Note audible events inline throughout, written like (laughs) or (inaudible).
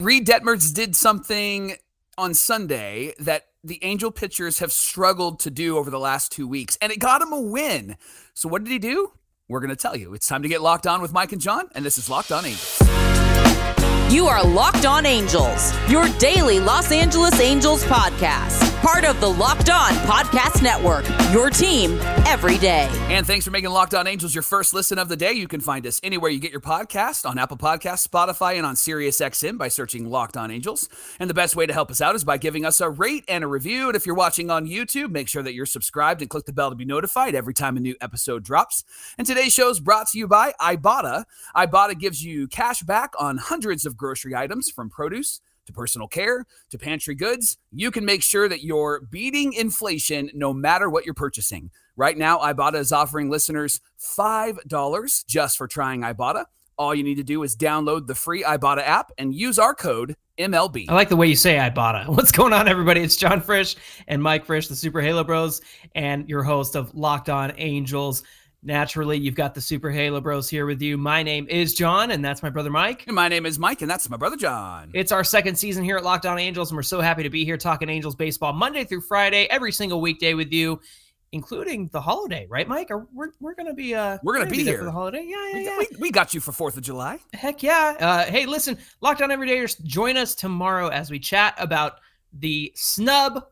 Reid Detmers did something on Sunday that the Angel pitchers have struggled to do over the last two weeks, and it got him a win. So, what did he do? We're going to tell you. It's time to get locked on with Mike and John, and this is Locked On Angels. You are Locked On Angels, your daily Los Angeles Angels podcast. Part of the Locked On Podcast Network, your team every day. And thanks for making Locked On Angels your first listen of the day. You can find us anywhere you get your podcast on Apple Podcasts, Spotify, and on SiriusXM by searching Locked On Angels. And the best way to help us out is by giving us a rate and a review. And if you're watching on YouTube, make sure that you're subscribed and click the bell to be notified every time a new episode drops. And today's show is brought to you by Ibotta. Ibotta gives you cash back on hundreds of grocery items from produce to personal care to pantry goods, you can make sure that you're beating inflation no matter what you're purchasing. Right now, Ibotta is offering listeners $5 just for trying Ibotta. All you need to do is download the free Ibotta app and use our code MLB. I like the way you say Ibotta. (laughs) What's going on, everybody? It's John Frisch and Mike Frisch, the Super Halo Bros, and your host of Locked On Angels. Naturally, you've got the Super Halo Bros here with you. My name is John, and that's my brother Mike. And my name is Mike, and that's my brother John. It's our second season here at Locked On Angels, and we're so happy to be here talking Angels baseball Monday through Friday, every single weekday with you, including the holiday, right, Mike? Or we're, we're gonna be uh we're gonna, be, be there here for the holiday. Yeah, yeah, yeah. We, we got you for Fourth of July. Heck yeah. Uh, hey, listen, Locked On Everydayers, join us tomorrow as we chat about the snub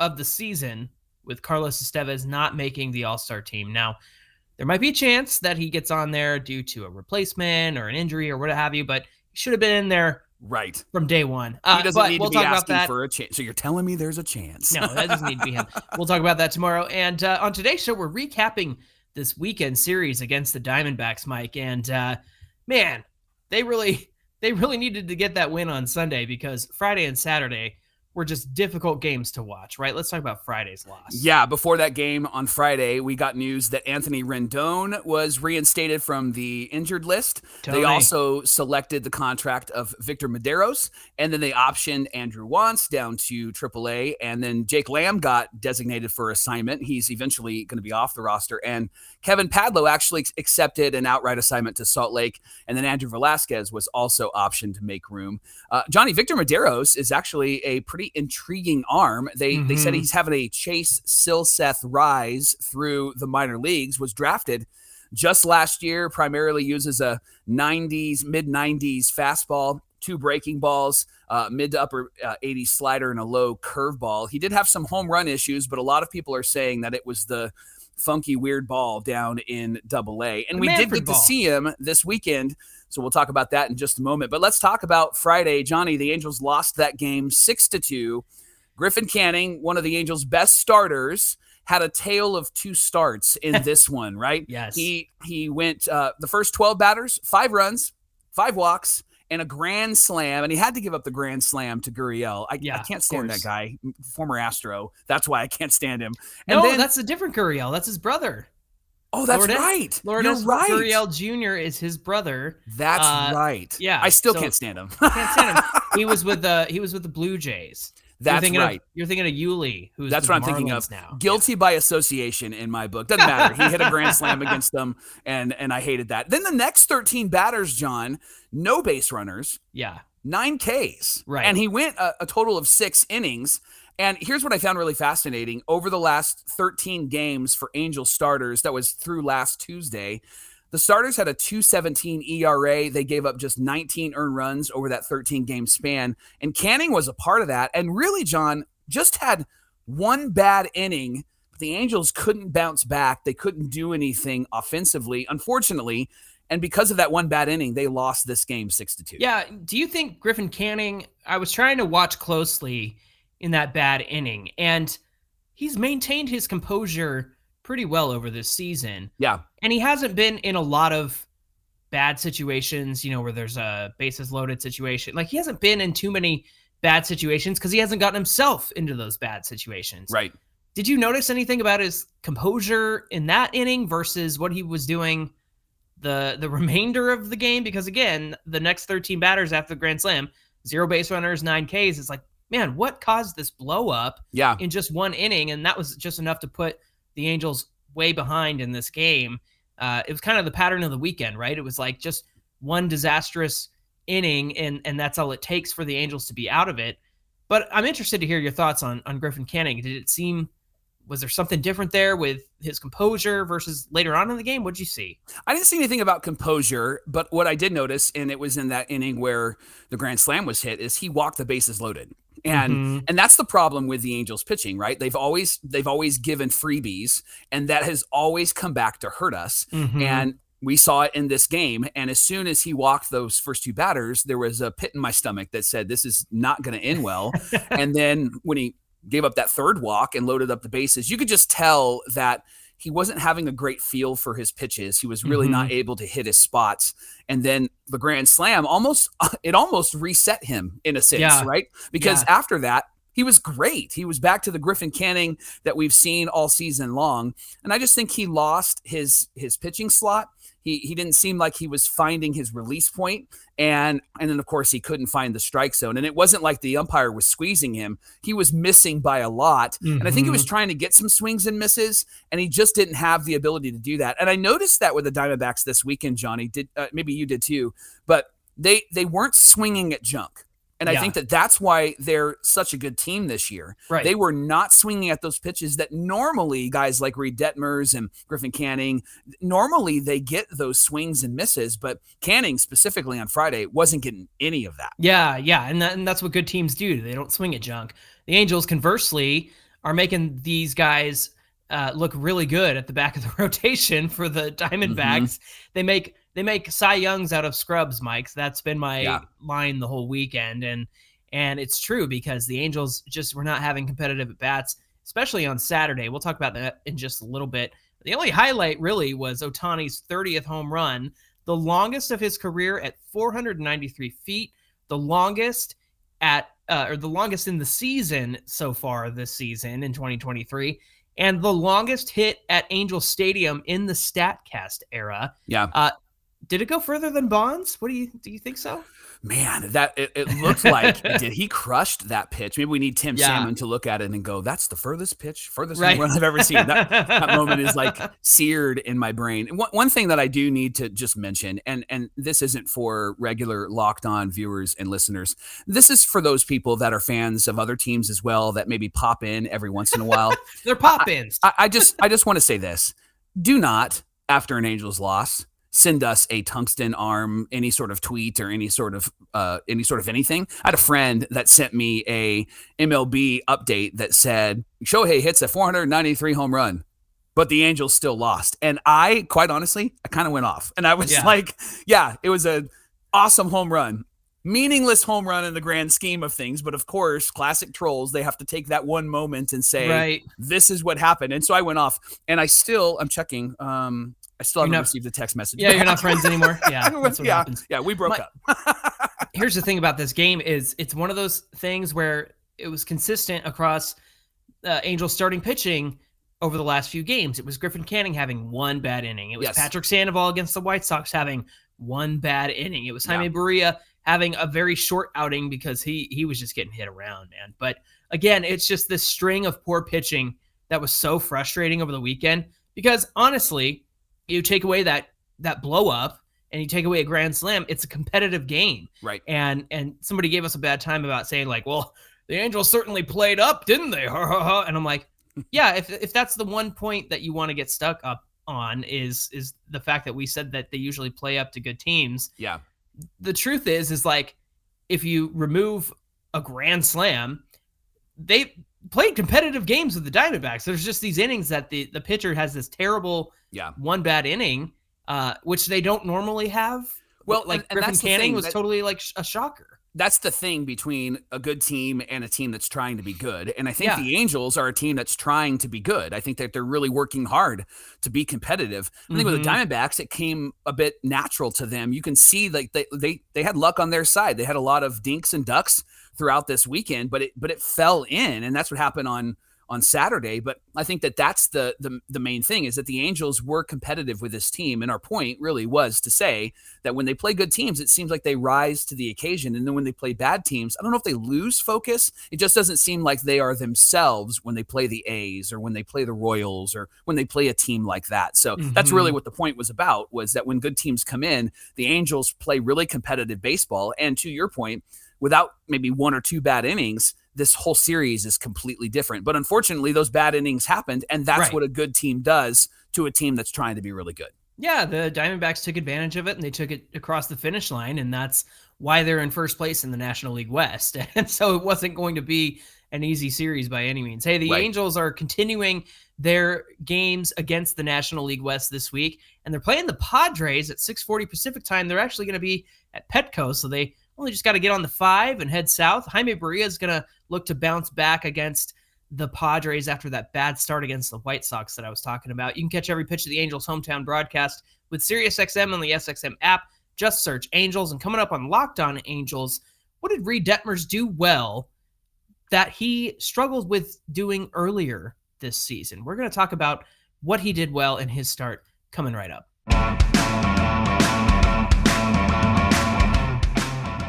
of the season with Carlos Estevez not making the All Star team. Now there might be a chance that he gets on there due to a replacement or an injury or what have you, but he should have been in there right from day one. Uh, he doesn't need we'll to be asking for a chance. So you're telling me there's a chance? no, that doesn't need to be him. (laughs) We'll talk about that tomorrow. And uh, on today's show, we're recapping this weekend series against the Diamondbacks, Mike. And uh, man, they really (laughs) they really needed to get that win on Sunday because Friday and Saturday were just difficult games to watch, right? Let's talk about Friday's loss. Yeah, before that game on Friday, we got news that Anthony Rendon was reinstated from the injured list. Tony. They also selected the contract of Victor Mederos, and then they optioned Andrew Wantz down to AAA, and then Jake Lamb got designated for assignment. He's eventually going to be off the roster, and Kevin Padlo actually accepted an outright assignment to Salt Lake, and then Andrew Velazquez was also optioned to make room. Uh, Johnny Victor Mederos is actually a pretty intriguing arm. They mm-hmm. they said mm-hmm. he's having a Chase Silseth rise through the minor leagues. Was drafted just last year. Primarily uses a 90s mid 90s fastball, two breaking balls, uh, mid to upper uh, 80s slider, and a low curveball. He did have some home run issues, but a lot of people are saying that it was the funky weird ball down in double A. And the we Manfred did get ball. to see him this weekend so we'll talk about that in just a moment. But let's talk about Friday. Johnny, the Angels lost that game six to two. Griffin Canning, one of the Angels' best starters, had a tale of two starts in (laughs) this one, right? Yes. He he went uh, the first 12 batters, five runs, five walks, and a grand slam, and he had to give up the grand slam to Gurriel. I, yeah, I can't stand that guy, former Astro. That's why I can't stand him. And no, then, that's a different Gurriel. That's his brother. Oh, that's right. Lourdes You're right. Gurriel Jr. is his brother. That's uh, right. Yeah, I still so, can't stand him. can't stand him. (laughs) He was with the he was with the Blue Jays. That's you're right. Of, you're thinking of Yuli, who's that's what I'm Marlins thinking of. Now. Guilty yeah. by association in my book. Doesn't matter. he hit a grand slam against them, and and I hated that. Then the next 13 batters, John, no base runners. Yeah. Nine Ks. Right. And he went a, a total of six innings. And here's what I found really fascinating over the last 13 games for Angel starters, that was through last Tuesday. The starters had a 217 ERA. They gave up just 19 earned runs over that 13 game span. And Canning was a part of that. And really, John just had one bad inning. The Angels couldn't bounce back. They couldn't do anything offensively, unfortunately. And because of that one bad inning, they lost this game six to two. Yeah. Do you think Griffin Canning? I was trying to watch closely in that bad inning. And he's maintained his composure pretty well over this season. Yeah. And he hasn't been in a lot of bad situations, you know, where there's a bases loaded situation. Like he hasn't been in too many bad situations because he hasn't gotten himself into those bad situations. Right. Did you notice anything about his composure in that inning versus what he was doing the the (laughs) remainder of the game? Because again, the next 13 batters after the grand slam, zero base runners, nine Ks. It's like man, what caused this blow up yeah. in just one inning? And that was just enough to put the Angels way behind in this game. Uh, it was kind of the pattern of the weekend, right? It was like just one disastrous inning, and and that's all it takes for the Angels to be out of it. But I'm interested to hear your thoughts on on Griffin Canning. Did it seem was there something different there with his composure versus later on in the game? What'd you see? I didn't see anything about composure, but what I did notice, and it was in that inning where the grand slam was hit, is he walked the bases loaded. And mm-hmm. and that's the problem with the Angels pitching, right? They've always they've always given freebies, and that has always come back to hurt us. Mm-hmm. And we saw it in this game. And as soon as he walked those first two batters, there was a pit in my stomach that said, This is not going to end well. (laughs) and then when he gave up that third walk and loaded up the bases, you could just tell that he wasn't having a great feel for his pitches. He was really mm-hmm. not able to hit his spots. And then the grand slam almost (laughs) it almost reset him in a sense, yeah. right? Because yeah. after that, he was great. He was back to the Griffin Canning that we've seen all season long. And I just think he lost his his pitching slot he he didn't seem like he was finding his release point and and then of course he couldn't find the strike zone. And it wasn't like the umpire was squeezing him. He was missing by a lot. Mm-hmm. and i think he was mm-hmm. trying to get some swings and misses and he just didn't have the ability to do that. And i noticed that with the diamondbacks this weekend johnny. Did uh, maybe you did too. But they they weren't swinging at junk and yeah. I think that that's why they're such a good team this year. Right. They were not swinging at those pitches that normally guys like Reid Detmers and Griffin Canning, normally they get those swings and misses, but Canning specifically on Friday wasn't getting any of that. Yeah, yeah. And, that, and that's what good teams do. They don't swing at junk. The Angels, conversely, are making these guys uh, look really good at the back of the (laughs) rotation for the Diamondbacks. Mm-hmm. They make they make Cy Youngs out of scrubs, Mike. That's been my yeah. line the whole weekend, and and it's true because the Angels just were not having competitive at bats, especially on Saturday. We'll talk about that in just a little bit. The only highlight really was Ohtani's 30th home run, the longest of his career at 493 feet, the longest at uh, or the longest in the season so far this season in 2023 and the longest hit at Angel Stadium in the Statcast era. Yeah. Uh, did it go further than Bonds? What do you do? You think so? Man, that it, it looked like (laughs) did he crushed that pitch? Maybe we need Tim yeah. Salmon to look at it and go, "That's the furthest pitch, furthest right. run I've ever seen." That, that moment is like (laughs) seared in my brain. One, one thing that I do need to just mention, and and this isn't for regular locked on viewers and listeners. This is for those people that are fans of other teams as well that maybe pop in every once in a while. (laughs) They're pop ins. I, I, I just I just want to say this: Do not, after an Angels loss send us a tungsten arm, any sort of tweet or any sort of uh, any sort of anything. I had a friend that sent me a MLB update that said Shohei hits a 493 home run, but the Angels still lost. And I, quite honestly, I kind of went off, and I was yeah. like, yeah, it was a awesome home run. Meaningless home run in the grand scheme of things, but of course, classic trolls, they have to take that one moment and say, right. this is what happened. And so I went off, and I still, I'm checking. Um, I still haven't not, received a text message. Yeah, back. you're not (laughs) friends anymore. Yeah, yeah, happens. yeah. We broke My, up. (laughs) here's the thing about this game: is it's one of those things where it was consistent across uh, Angels starting pitching over the last few games. It was Griffin Canning having one bad inning. It was yes. Patrick Sandoval against the White Sox having one bad inning. It was Jaime yeah. Barria having a very short outing because he he was just getting hit around, man. But again, it's just this string of poor pitching that was so frustrating over the weekend because honestly you take away that that blow up and you take away a grand slam, it's a competitive game. Right. And and somebody gave us a bad time about saying like, well, the Angels certainly played up, didn't they? and I'm like, (laughs) yeah, if if that's the one point that you want to get stuck up on is is the fact that we said that they usually play up to good teams. Yeah. The truth is is like if you remove a grand slam, they played competitive games with the Diamondbacks. There's just these innings that the the pitcher has this terrible yeah one bad inning, uh, which they don't normally have. Well, like and, and Griffin Canning was that, totally like a shocker. That's the thing between a good team and a team that's trying to be good. And I think yeah. the Angels are a team that's trying to be good. I think that they're really working hard to be competitive. I think mm-hmm. with the mm-hmm. Diamondbacks, it came a bit natural to them. You can see like they they they had luck on their side. They had a lot of dinks and ducks throughout this weekend, but it but it fell in, and that's what happened on on Saturday. But I think that that's the, the the main thing is that the Angels were competitive with this team, and our point really was to say that when they play good teams, it seems like they rise to the occasion, and then when they play bad teams, I don't know if they lose focus. It just doesn't seem like they are themselves when they play the A's or when they play the Royals or when they play a team like that. So mm-hmm. that's really mm-hmm. what the point was about was that when good teams come in, the Angels play really competitive baseball, and to your point, without maybe one or two bad innings this whole series is completely different. But unfortunately, those bad innings happened, and that's right. what a good team does to a team that's trying to be really good. Yeah, the Diamondbacks took advantage of it and they took it across the finish line, and that's why they're in first place in the National League West. (laughs) And so it wasn't going to be an easy series by any means. Hey, the right. Angels are continuing their games against the National League West this week, and they're playing the Padres at 6:40 Pacific time. They're actually going to be at Petco, so they only just got to get on the five and head south. Jaime Barria is going to look to bounce back against the Padres after that bad start against the White Sox that I was talking about. You can catch every pitch of the Angels hometown broadcast with SiriusXM on the SXM app. Just search Angels. And coming up on Locked On Angels, what did Reid Detmers do well that he struggled with doing earlier this season? We're going to talk about what he did well in his start coming right up.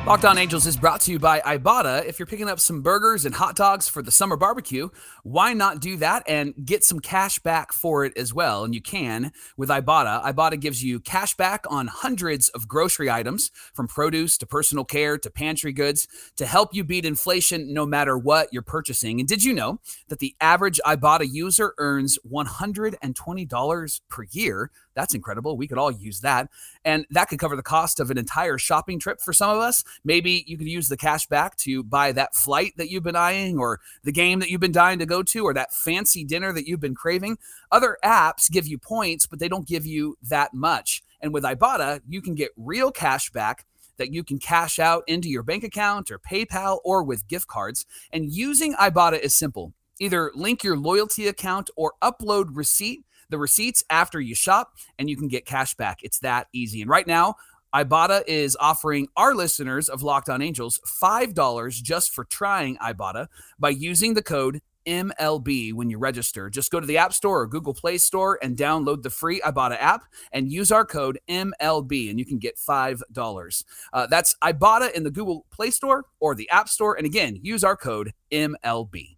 Locked On Angels is brought to you by Ibotta. If you're picking up some burgers and hot dogs for the summer barbecue, why not do that and get some cash back for it as well? And you can with Ibotta. Ibotta gives you cash back on hundreds of grocery items, from produce to personal care to pantry goods, to help you beat inflation no matter what you're purchasing. And did you know that the average Ibotta user earns $120 per year? That's incredible. We could all use that. And that could cover the cost of an entire shopping trip for some of us. Maybe you could use the cash back to buy that flight that you've been eyeing, or the game that you've been dying to go to, or that fancy dinner that you've been craving. Other apps give you points, but they don't give you that much. And with Ibotta, you can get real cash back that you can cash out into your bank account or PayPal or with gift cards. And using Ibotta is simple. Either link your loyalty account or upload receipt the receipts after you shop, and you can get cash back. It's that easy. And right now, Ibotta is offering our listeners of Locked On Angels $5 just for trying Ibotta by using the code MLB when you register. Just go to the App Store or Google Play Store and download the free Ibotta app and use our code MLB and you can get $5. Uh, that's Ibotta in the Google Play Store or the App Store. And again, use our code MLB.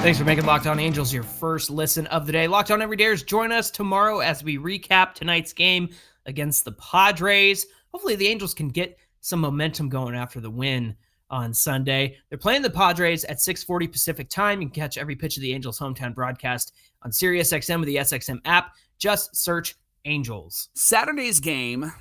Thanks for making Locked On Angels your first listen of the day. Lockdown On Everydayers, join us tomorrow as we recap tonight's game against the Padres. Hopefully, the Angels can get some momentum going after the win on Sunday. They're playing the Padres at 6:40 Pacific time. You can catch every pitch of the Angels hometown broadcast on SiriusXM with the SXM app. Just search Angels. Saturday's game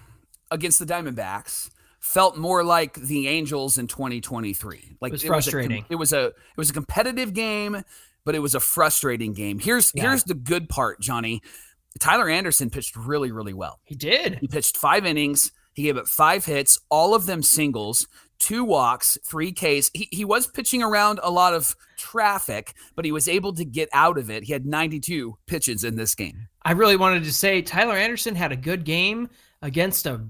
against the Diamondbacks felt more like the Angels in 2023. Like it was frustrating. It was a, it was a it was a competitive game, but it was a frustrating game. Here's yeah. here's the good part, Johnny. Tyler Anderson pitched really really well. He did. He pitched 5 innings. He gave up 5 hits, all of them singles, two walks, three Ks. He, he was pitching around a lot of traffic, but he was able to get out of it. He had 92 pitches in this game. I really wanted to say Tyler Anderson had a good game against a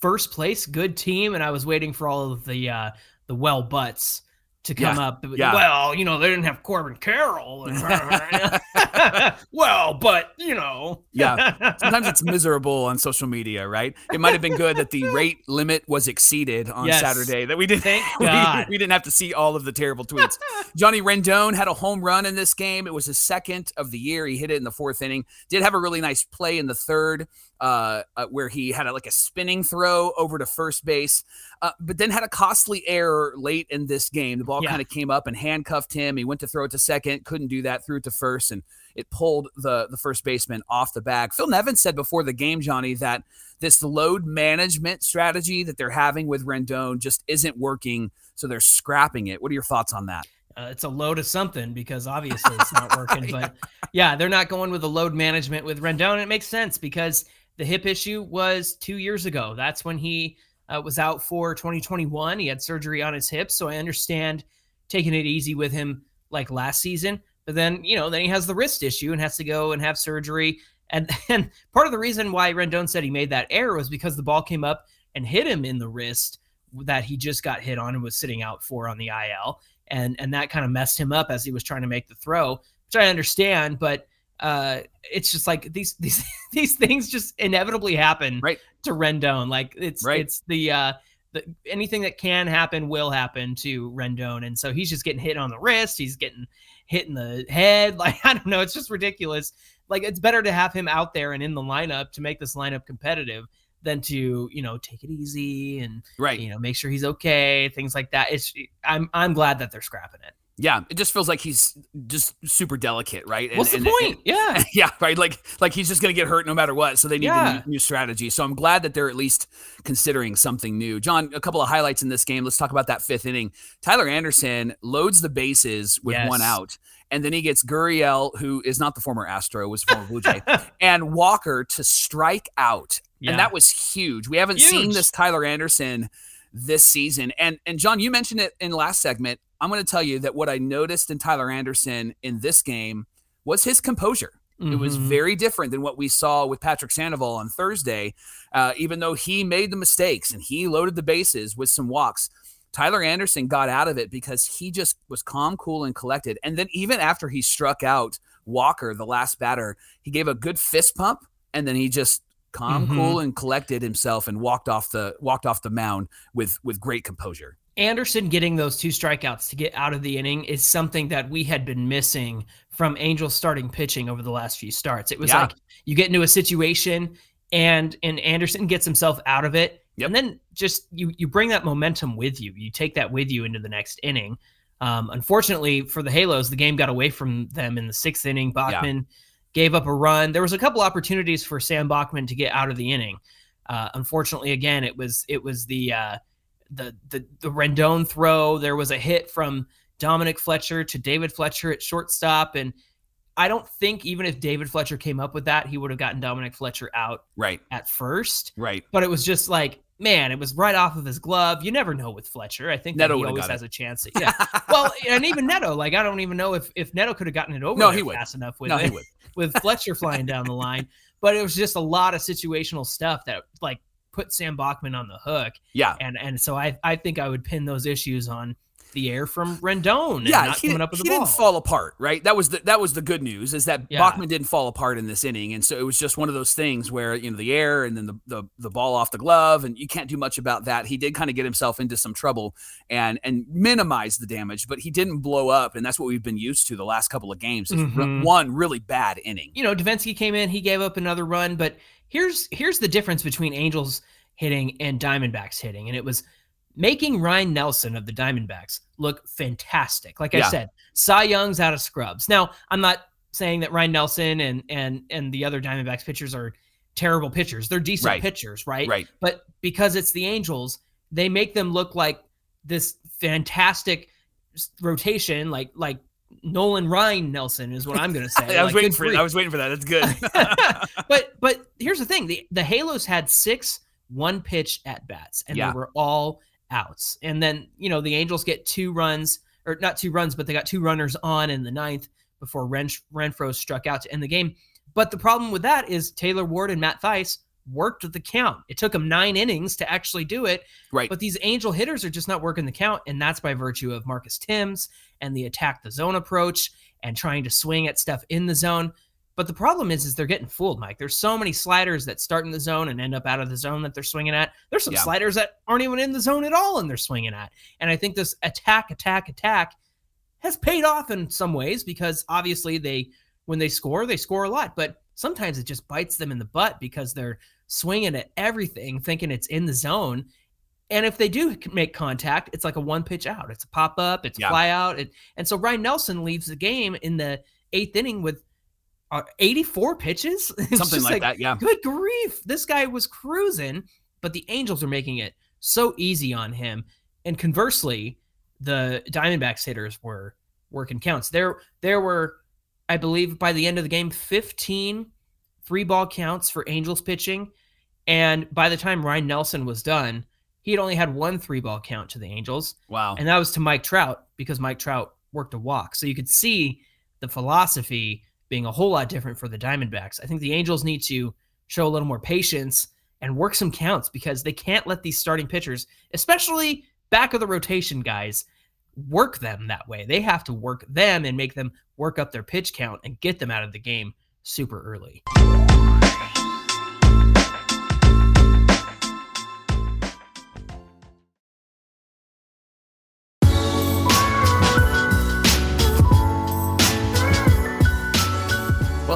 first place, good team, and I was waiting for all of the uh, the well butts to come yeah, up. Yeah. Well, you know, they didn't have Corbin Carroll. (laughs) (laughs) well, but you know. yeah. (laughs) Sometimes it's miserable on social media, right? It might have been good that the rate limit was exceeded on yes. Saturday. That we didn't we, we, didn't have to see all of the terrible tweets. Johnny Rendon had a home run in this game. It was his second of the year. He hit it in the fourth inning. Did have a really nice play in the third uh, uh, where he had a, like a spinning throw over to first base, uh, but then had a costly error late in this game. The ball yeah. kind of came up and handcuffed him. He went to throw it to second, couldn't do that, threw it to first, and it pulled the the first baseman off the bag. Phil Nevin said before the game, Johnny, that this load management strategy that they're having with Rendon just isn't working, so they're scrapping it. What are your thoughts on that? Uh, it's a load of something because obviously it's not (laughs) working. yeah. But yeah, they're not going with the load management with Rendon. It makes sense because the hip issue was two years ago. That's when he uh, was out for 2021. He had surgery on his hip. So I understand taking it easy with him like last season. But then, you know, then he has the wrist issue and has to go and have surgery. And, (laughs) and part of the reason why Rendon said he made that error was because the ball came up and hit him in the wrist that he just got hit on and was sitting out for on the IL. And and that kind of messed him up as he was trying to make the throw, which I understand, but uh it's just like these (laughs) these these things just inevitably happen right. to Rendon. Like it's Right. it's the uh the, anything that can happen will happen to Rendon. And so he's just getting hit on the wrist, he's getting hit in the head. (laughs) Like I don't know, it's just ridiculous. Like it's better to have him out there and in the lineup to make this lineup competitive than to, you know, take it easy and Right. you know, make sure he's okay, things like that. It's I'm I'm glad that they're scrapping it. Yeah. It just feels like he's just super delicate, right? And- What's and- the point? yeah. (laughs) yeah, right. Like like he's just gonna get hurt no matter what. So they need Yeah. a new, new strategy. So I'm glad that they're at least considering something new. John, a couple of highlights in this game. Let's talk about that fifth inning. Tyler Anderson loads the bases with one out, and then he gets Gurriel, who is not the former Astro, was former Blue Jay, (laughs) and Walker to strike out. Yeah. And that was huge. We haven't seen this Tyler Anderson this season. And and John, you mentioned it in last segment. I'm going to tell you that what I noticed in Tyler Anderson in this game was his composure. It was Mhm. very different than what we saw with Patrick Sandoval on Thursday. Uh, even though he made the mistakes and he loaded the bases with some walks, Tyler Anderson got out of it because he just was calm, cool, and collected. And then even after he struck out Walker, the last batter, he gave a good fist pump, and then he just calm, Mhm. cool, and collected himself and walked off the walked off the mound with with great composure. Anderson getting those two strikeouts to get out of the inning is something that we had been missing from Angels starting pitching over the last few starts. It was Yeah. like you get into a situation and and Anderson gets himself out of it. Yep. And then just you you bring that momentum with you. You take that with you into the next inning. Um, unfortunately for the Halos, the game got away from them in the sixth inning. Bachman gave up a run. There was a couple opportunities for Sam Bachman to get out of the inning. Uh, unfortunately, again, it was it was the uh, the the the Rendon throw. There was a hit from Dominic Fletcher to David Fletcher at shortstop, and I don't think even if David Fletcher came up with that, he would have gotten Dominic Fletcher out Right, at first. right. But it was just like, man, it was right off of his glove. You never know with Fletcher. I think that Neto he always got it. has a chance. Yeah. well, and even Neto, like I don't even know if if Neto could have gotten it over No, he would. fast enough with No, he would. with Fletcher flying down the line. But it was just a lot of situational stuff that like put Sam Bachman on the hook. Yeah, And and so I I think I would pin those issues on the air from Rendon and yeah, not he, coming didn't- he didn't fall apart, right? That was the that was the good news is that Yeah. Bachman didn't fall apart in this inning, and so it was just one of those things where you know the air and then the the, the ball off the glove, and you can't do much about that. He did kind of get himself into some trouble and and minimize the damage, but he didn't blow up, and that's what we've been used to the last couple of games. Mhm. One really bad inning. you know, Devenski came in, he gave up another run, but here's here's the difference between Angels hitting and Diamondbacks hitting, and it was making Ryan Nelson of the Diamondbacks look fantastic. Like I said, Cy Young's out of scrubs. Now, I'm not saying that Ryan Nelson and and and the other Diamondbacks pitchers are terrible pitchers. They're decent Right. pitchers, right? Right. But because it's the Angels, they make them look like this fantastic rotation, like like Nolan Ryan Nelson is what I'm going to say. (laughs) I was Like, waiting for it. I was waiting for that. That's good. (laughs) but but here's the thing: the the Halos had six one pitch at bats, and Yeah. they were all outs. And then you know the Angels get two runs, or not two runs, but they got two runners on in the ninth before Ren- Renfroe struck out to end the game. But the problem with that is Taylor Ward and Matt Thaiss worked the count. It took them nine innings to actually do it. right. But these Angel hitters are just not working the count, and that's by virtue of Marcus Thames and the attack the zone approach and trying to swing at stuff in the zone. But the problem is, is they're getting fooled, Mike. There's so many sliders that start in the zone and end up out of the zone that they're swinging at. There's some Yeah. sliders that aren't even in the zone at all and they're swinging at. And I think this attack, attack, attack has paid off in some ways because obviously they, when they score, they score a lot. But sometimes it just bites them in the butt because they're swinging at everything, thinking it's in the zone. And if they do make contact, it's like a one pitch out. It's a pop up, it's Yeah. fly out. It, and so Ryan Nelson leaves the game in the eighth inning with uh, 84 pitches. (laughs) It's Something just like, that. Yeah. Good grief. This guy was cruising, but the Angels are making it so easy on him. And conversely, the Diamondbacks hitters were working counts. There there were I believe by the end of the game 15 three ball counts for Angels pitching and by the time Ryan Nelson was done, he had only had one three ball count to the Angels Wow. and that was to Mike Trout because Mike Trout worked a walk. So you could see the philosophy being a whole lot different for the Diamondbacks. I think the Angels need to show a little more patience and work some counts because they can't let these starting pitchers, especially back of the rotation guys, work them that way. They have to work them and make them work up their pitch count and get them out of the game super early.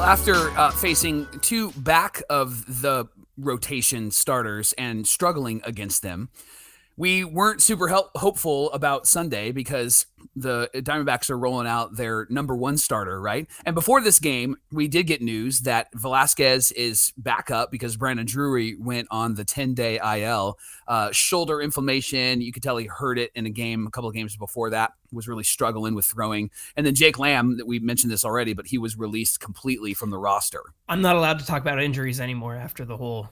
Well, after uh, facing two back of the rotation starters and struggling against them, we weren't super help- hopeful about Sunday because the Diamondbacks are rolling out their number one starter, right? And before this game, we did get news that Velazquez is back up because Brandon Drury went on the 10 day IL. Uh, shoulder inflammation. You could tell he hurt it in a game, a couple of games before that, was really struggling with throwing. And then Jake Lamb, that we mentioned this already, but he was released completely from the roster. I'm not allowed to talk about injuries anymore after the whole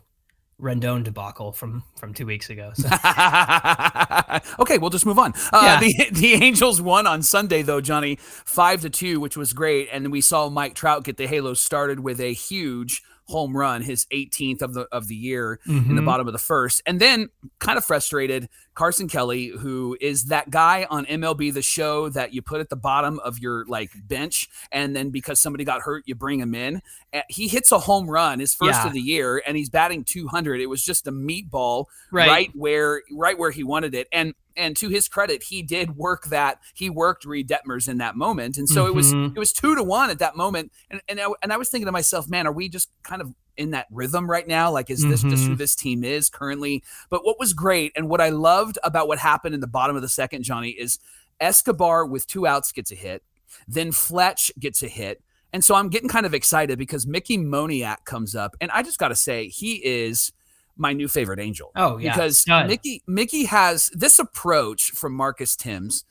Rendon debacle from from two weeks ago. So. (laughs) okay, we'll just move on. Uh, yeah. the, (laughs) the Angels won on Sunday though, Johnny, five to two, which was great, and we saw Mike Trout get the halo started with a huge home run, his 18th of the of the year mm-hmm. in the mm-hmm. bottom of the first. And then kind of frustrated, Carson Kelly, who is that guy on MLB the show that you put at the bottom of your like bench and then because somebody got hurt you bring him in. He hits a home run, his first yeah. of the year and he's batting 200. It was just a meatball right. right where right where he wanted it. And and to his credit, he did work that. He worked Reid Detmers in that moment, and so mm-hmm. it was mm-hmm. it was two to one at that moment. And and I, and I was thinking to myself, man, are we just kind of in that rhythm right now? Like, is this mm-hmm. just who mm-hmm. this team is currently? But what was great and what I loved about what happened in the bottom of the second, Johnny, is Escobar with two outs gets a hit, then Fletch gets a hit. And so I'm getting kind of excited because Mickey Moniak comes up, and I just got to say he is my new favorite angel. Oh yeah, because Mickey Mickey has this approach from Marcus Thames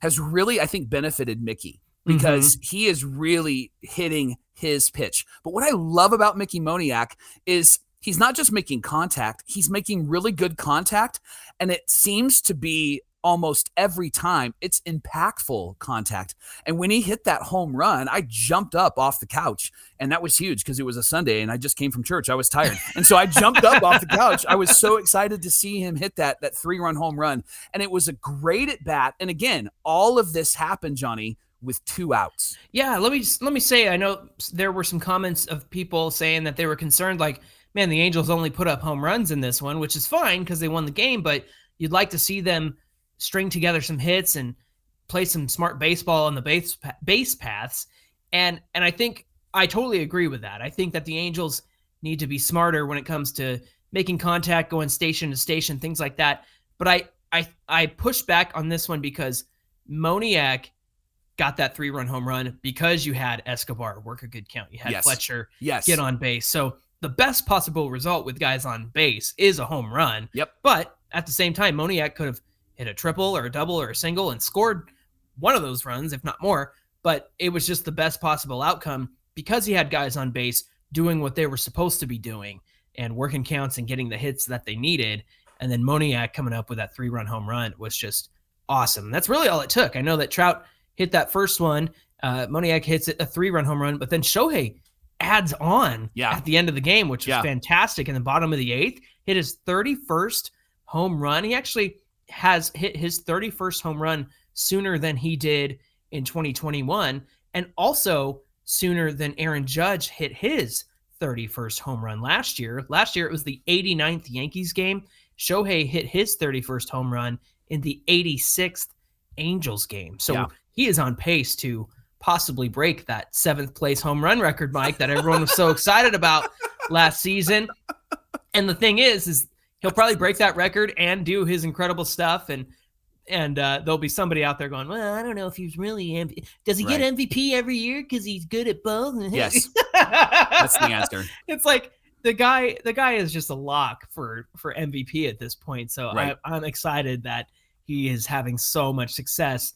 has really I think benefited Mickey because mm-hmm. he is really hitting his pitch. But what I love about Mickey Moniak is he's not just making contact, he's making really good contact and it seems to be almost every time. It's impactful contact. And when he hit that home run, I jumped up off the couch. And that was huge because it was a Sunday and I just came from church. I was tired. And so I jumped up off the couch. I was so excited to see him hit that that three-run home run. And it was a great at bat. And again, all of this happened, Johnny, with two outs. Yeah, let me let me say I know there were some comments of people saying that they were concerned like, man, the Angels only put up home runs in this one, which is fine because they won the game, but you'd like to see them string together some hits and play some smart baseball on the base base paths. And and I think I totally agree with that. I think that the Angels need to be smarter when it comes to making contact, going station to station, things like that. But I I I push back on this one because Moniak got that three run home run because you had Escobar work a good count. You had yes. Fletcher yes. get on base. So the best possible result with guys on base is a home run. Yep. But at the same time, Moniak could have hit a triple or a double or a single and scored one of those runs, if not more. But it was just the best possible outcome because he had guys on base doing what they were supposed to be doing and working counts and getting the hits that they needed. And then Moniak coming up with that three run home run was just awesome. That's really all it took. I know that Trout hit that first one. Uh, Moniak hits a three run home run, but then Shohei adds on yeah. at the end of the game, which was yeah. fantastic. In the bottom of the eighth, hit his 31st home run. He actually has hit his 31st home run sooner than he did in 2021 and also sooner than Aaron Judge hit his 31st home run last year. Last year it was the 89th Yankees game. Shohei hit his 31st home run in the 86th Angels game. So yeah. he is on pace to possibly break that seventh place home run record, Mike, that everyone was so (laughs) excited about last season. And the thing is, is he'll probably break that record and do his incredible stuff and and uh, there'll be somebody out there going, "Well, I don't know if he's really MVP. Does he right. get MVP every year because he's good at both?" (laughs) yes, that's the answer. (laughs) It's like the guy, the guy is just a lock for for MVP at this point. So right. I, I'm excited that he is having so much success,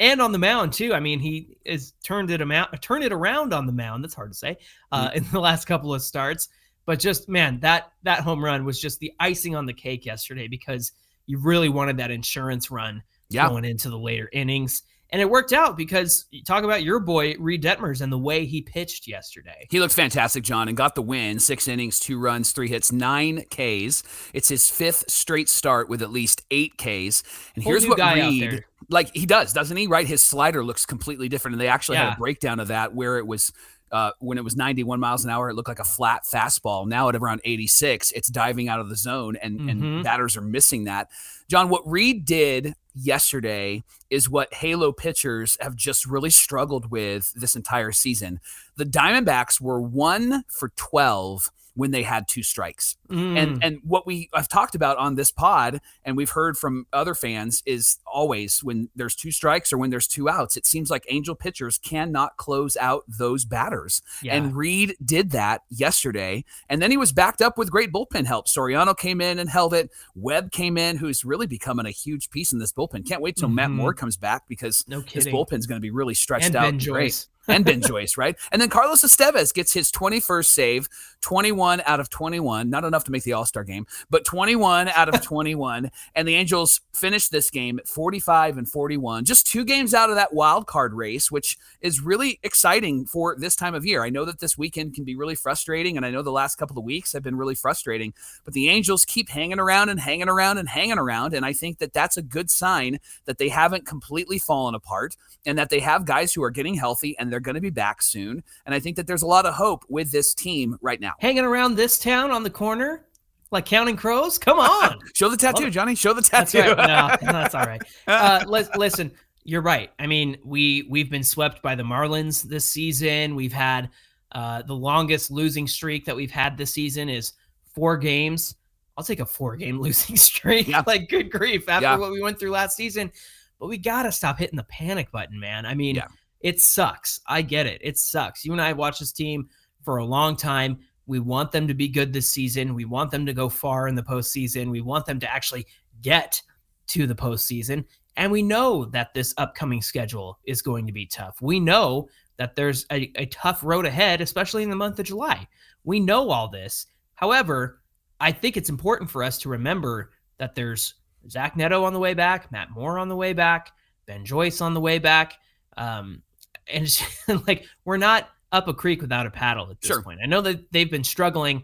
and on the mound too. I mean, he has turned it around, turned it around on the mound. That's hard to say uh, mm-hmm. in the last couple of starts. But just man, that that home run was just the icing on the cake yesterday because you really wanted that insurance run yeah. going into the later innings. And it worked out because you talk about your boy Reid Detmers and the way he pitched yesterday. He looked fantastic, John, and got the win. Six innings, two runs, three hits, nine Ks. It's his fifth straight start with at least eight Ks. And here's what Reid, like he does, doesn't he? Right, his slider looks completely different, and they actually yeah. had a breakdown of that where it was uh, when it was 91 miles an hour, it looked like a flat fastball. Now at around 86, it's diving out of the zone, and, mm-hmm. and batters are missing that. John, what Reid did yesterday is what Halo pitchers have just really struggled with this entire season. The Diamondbacks were one for 12 when they had two strikes. Mm. And and what we I've talked about on this pod and we've heard from other fans is always when there's two strikes or when there's two outs, it seems like Angel pitchers cannot close out those batters. Yeah. And Reid did that yesterday. And then he was backed up with great bullpen help. Soriano came in and held it. Webb came in, who's really becoming a huge piece in this bullpen. Can't wait till mm-hmm. Matt Moore comes back because no this bullpen's going to be really stretched and out. Ben Joyce and Ben Joyce, right? And then Carlos Estevez gets his 21st save, 21 out of 21, not enough to make the All Star game, but 21 out of (laughs) 21. and the Angels finished this game at 45 and 41, just two games out of that wild card race, which is really exciting for this time of year. I know that this weekend can be really frustrating, and I know the last couple of weeks have been really frustrating, but the Angels keep hanging around and hanging around and hanging around. And I think that that's a good sign that they haven't completely fallen apart and that they have guys who are getting healthy and they're they're going to be back soon. And I think that there's a lot of hope with this team right now. Hanging around this town on the corner, like counting crows? Come on. (laughs) Show the tattoo, Johnny. Show the tattoo. That's right. No, (laughs) that's all right. (laughs) Uh, listen, you're right. I mean, we we've been swept by the Marlins this season. We've had uh, the longest losing streak that we've had this season is four games. I'll take a four game losing streak. Yeah. like good grief after yeah. what we went through last season. But we gotta stop hitting the panic button, man. I mean, yeah. It sucks. I get it. It sucks. You and I have watched this team for a long time. We want them to be good this season. We want them to go far in the postseason. We want them to actually get to the postseason. And we know that this upcoming schedule is going to be tough. We know that there's a, a tough road ahead, especially in the month of July. We know all this. However, I think it's important for us to remember that there's Zach Neto on the way back, Matt Moore on the way back, Ben Joyce on the way back. Um, and (laughs) like we're not up a creek without a paddle at this sure. point. I know that they've been struggling,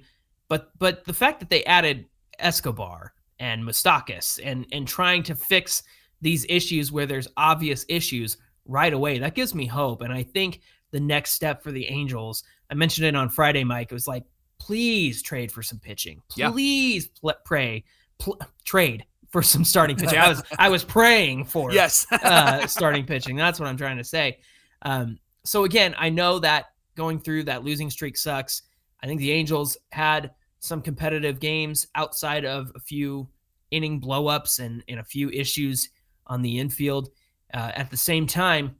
but but the fact that they added Escobar and Moustakas and and trying to fix these issues where there's obvious issues right away, that gives me hope. And I think the next step for the Angels, I mentioned it on Friday, Mike. It was like, please trade for some pitching. Please yeah. pl- pray, pl- trade for some starting (laughs) pitching. I was I was praying for yes (laughs) uh, starting pitching. That's what I'm trying to say. Um, so again, I know that going through that losing streak sucks. I think the Angels had some competitive games outside of a few inning blowups and, and a few issues on the infield. Uh, at the same time,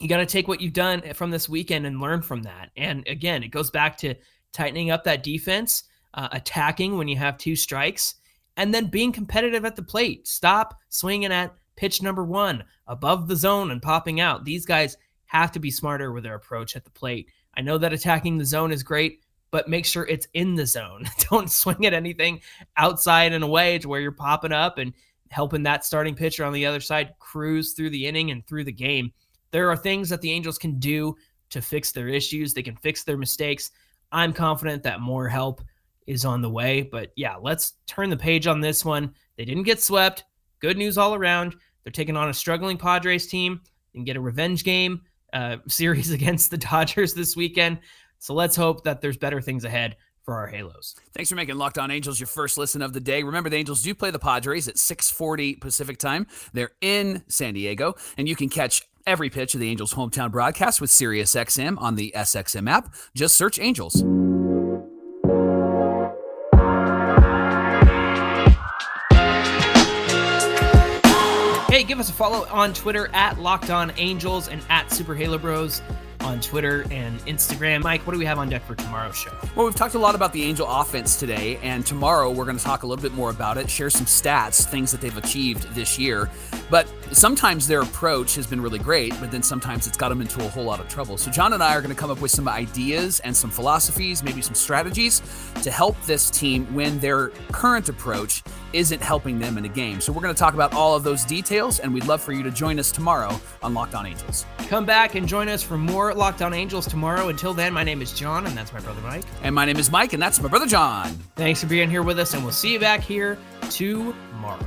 you got to take what you've done from this weekend and learn from that. And again, it goes back to tightening up that defense, uh, attacking when you have two strikes, and then being competitive at the plate. Stop swinging at pitch number one above the zone and popping out. These guys have to be smarter with their approach at the plate. I know that attacking the zone is great, but make sure it's in the zone. (laughs) Don't swing at anything outside and away to where you're popping up and helping that starting pitcher on the other side cruise through the inning and through the game. There are things that the Angels can do to fix their issues, they can fix their mistakes. I'm confident that more help is on the way. But yeah, let's turn the page on this one. They didn't get swept. Good news all around. They're taking on a struggling Padres team and get a revenge game uh, (laughs) series against the Dodgers this weekend. So let's hope that there's better things ahead for our Halos. Thanks for making Locked On Angels your first listen of the day. Remember, the Angels do play the Padres at 6:40 Pacific time. They're in San Diego, and you can catch every pitch of the Angels' hometown broadcast with SiriusXM on the SXM app. Just search Angels. Give us a follow on Twitter at Locked On Angels and at Super Halo Bros on Twitter and Instagram. Mike, what do we have on deck for tomorrow's show? Well, we've talked a lot about the Angel offense today, and tomorrow we're going to talk a little bit more about it, share some stats, things that they've achieved this year. But sometimes their approach has been really great, but then sometimes it's got them into a whole lot of trouble. So John and I are going to come up with some ideas and some philosophies, maybe some strategies to help this team when their current approach isn't helping them in a game. So we're going to talk about all of those details, and we'd love for you to join us tomorrow on Locked On Angels. Come back and join us for more Locked On Angels tomorrow. Until then, my name is John, and that's my brother Mike. And my name is Mike, and that's my brother John. Thanks for being here with us, and we'll see you back here tomorrow.